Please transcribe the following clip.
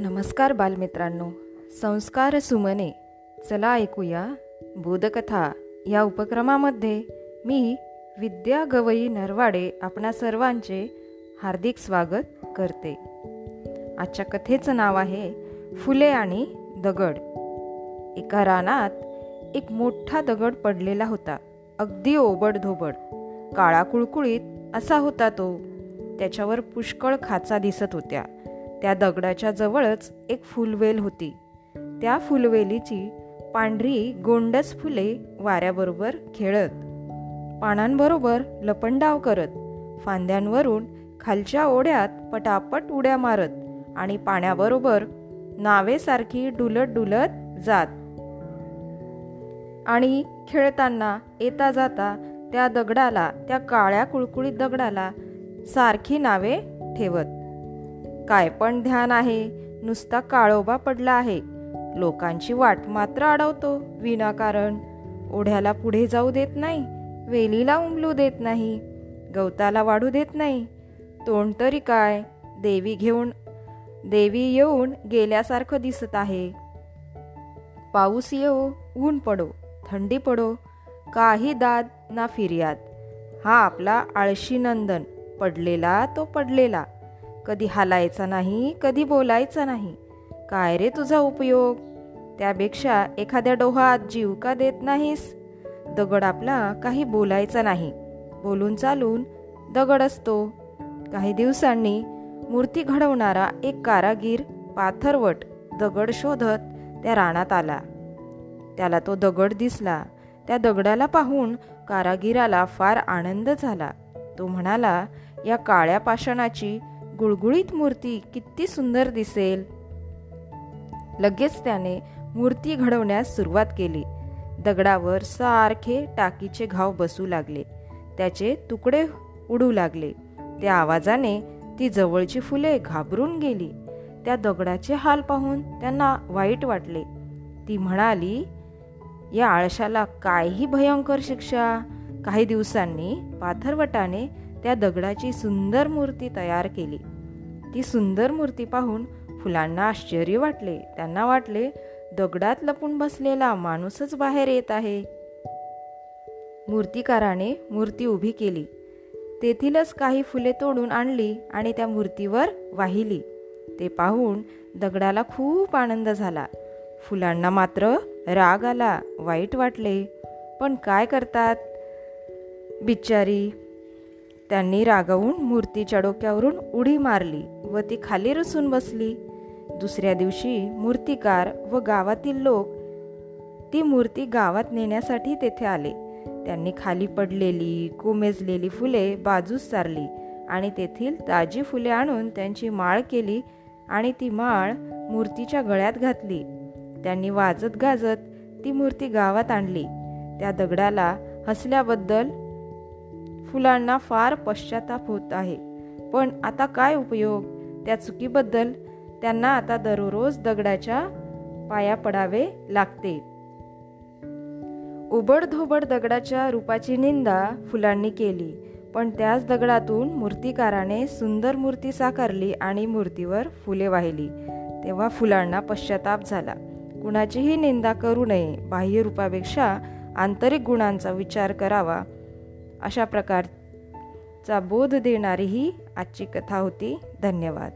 नमस्कार बालमित्रांनो. संस्कार सुमने. चला ऐकूया बोधकथा. या उपक्रमामध्ये मी विद्या गवई नरवाडे आपणा सर्वांचे हार्दिक स्वागत करते. आजच्या कथेचं नाव आहे फुले आणि दगड. एका रानात एक मोठा दगड पडलेला होता. अगदी ओबडधोबड. काळा कुळकुळीत असा होता तो. त्याच्यावर पुष्कळ खाचा दिसत होत्या. त्या दगडाच्या जवळच एक फुलवेल होती. त्या फुलवेलीची पांढरी गोंडस फुले वाऱ्याबरोबर खेळत पानांबरोबर लपंडाव करत फांद्यांवरून खालच्या ओढ्यात पटापट उड्या मारत आणि पाण्याबरोबर नावेसारखी डुलत डुलत जात. आणि खेळताना येता जाता त्या दगडाला त्या काळ्या कुळकुळीत दगडाला सारखी नावे ठेवत. काय पण ध्यान आहे नुसता काळोबा पडला आहे. लोकांची वाट मात्र अडवतो विनाकारण. ओढ्याला पुढे जाऊ देत नाही वेलीला उमलू देत नाही गवताला वाढू देत नाही. तोंड तरी काय देवी घेऊन देवी येऊन गेल्यासारखं दिसत आहे. पाऊस येऊ ऊन पडो थंडी पडो काही दाद ना फिर्याद. हा आपला आळशी नंदन पडलेला तो पडलेला. कधी हालायचा नाही कधी बोलायचा नाही. काय रे तुझा उपयोग? त्यापेक्षा एखाद्या डोहात जीव का देत नाहीस? दगड आपला काही बोलायचा नाही. बोलून चालून दगड असतो. काही दिवसांनी मूर्ती घडवणारा एक कारागीर पाथरवट दगड शोधत त्या रानात आला. त्याला तो दगड दिसला. त्या दगडाला पाहून कारागिराला फार आनंद झाला. तो म्हणाला या काळ्या पाषाणाची गुळगुळीत मूर्ती किती सुंदर दिसेल. लगेच त्याने मूर्ती घडवण्यास सुरुवात केली. दगडावर सारखे टाकीचे घाव बसू लागले. त्याचे तुकडे उडू लागले. त्या आवाजाने ती जवळची फुले घाबरून गेली. त्या दगडाचे हाल पाहून त्यांना वाईट वाटले. ती म्हणाली या आळशाला काही भयंकर शिक्षा काही दिवसांनी पाथरवटाने त्या दगडाची सुंदर मूर्ती तयार केली. ती सुंदर मूर्ती पाहून फुलांना आश्चर्य वाटले. त्यांना वाटले दगडात लपून बसलेला माणूसच बाहेर येत आहे. मूर्तिकाराने मूर्ती उभी केली. तेथीलच काही फुले तोडून आणली आणि त्या मूर्तीवर वाहिली. ते पाहून दगडाला खूप आनंद झाला. फुलांना मात्र राग आला वाईट वाटले. पण काय करतात? बिचारी त्यांनी रागवून मूर्तीच्या डोक्यावरून उडी मारली व ती खाली रुसून बसली. दुसऱ्या दिवशी मूर्तिकार व गावातील लोक ती मूर्ती गावात नेण्यासाठी तेथे आले. त्यांनी खाली पडलेली कोमेजलेली फुले बाजूस सारली आणि तेथील ताजी फुले आणून त्यांची माळ केली आणि ती माळ मूर्तीच्या गळ्यात घातली. त्यांनी वाजत गाजत ती मूर्ती गावात आणली. त्या दगडाला हसल्याबद्दल फुलांना फार पश्चाताप होत आहे. पण आता काय उपयोग? त्या चुकीबद्दल त्यांना आता दररोज दगडाच्या पाया पडावे लागते. उबडधोबड दगडाच्या रूपाची निंदा फुलांनी केली पण त्याच दगडातून मूर्तिकाराने सुंदर मूर्ती साकारली आणि मूर्तीवर फुले वाहिली. तेव्हा फुलांना पश्चाताप झाला. कुणाचीही निंदा करू नये बाह्य रूपापेक्षा आंतरिक गुणांचा विचार करावा अशा प्रकारचा बोध देणारी ही आजची कथा होती. धन्यवाद.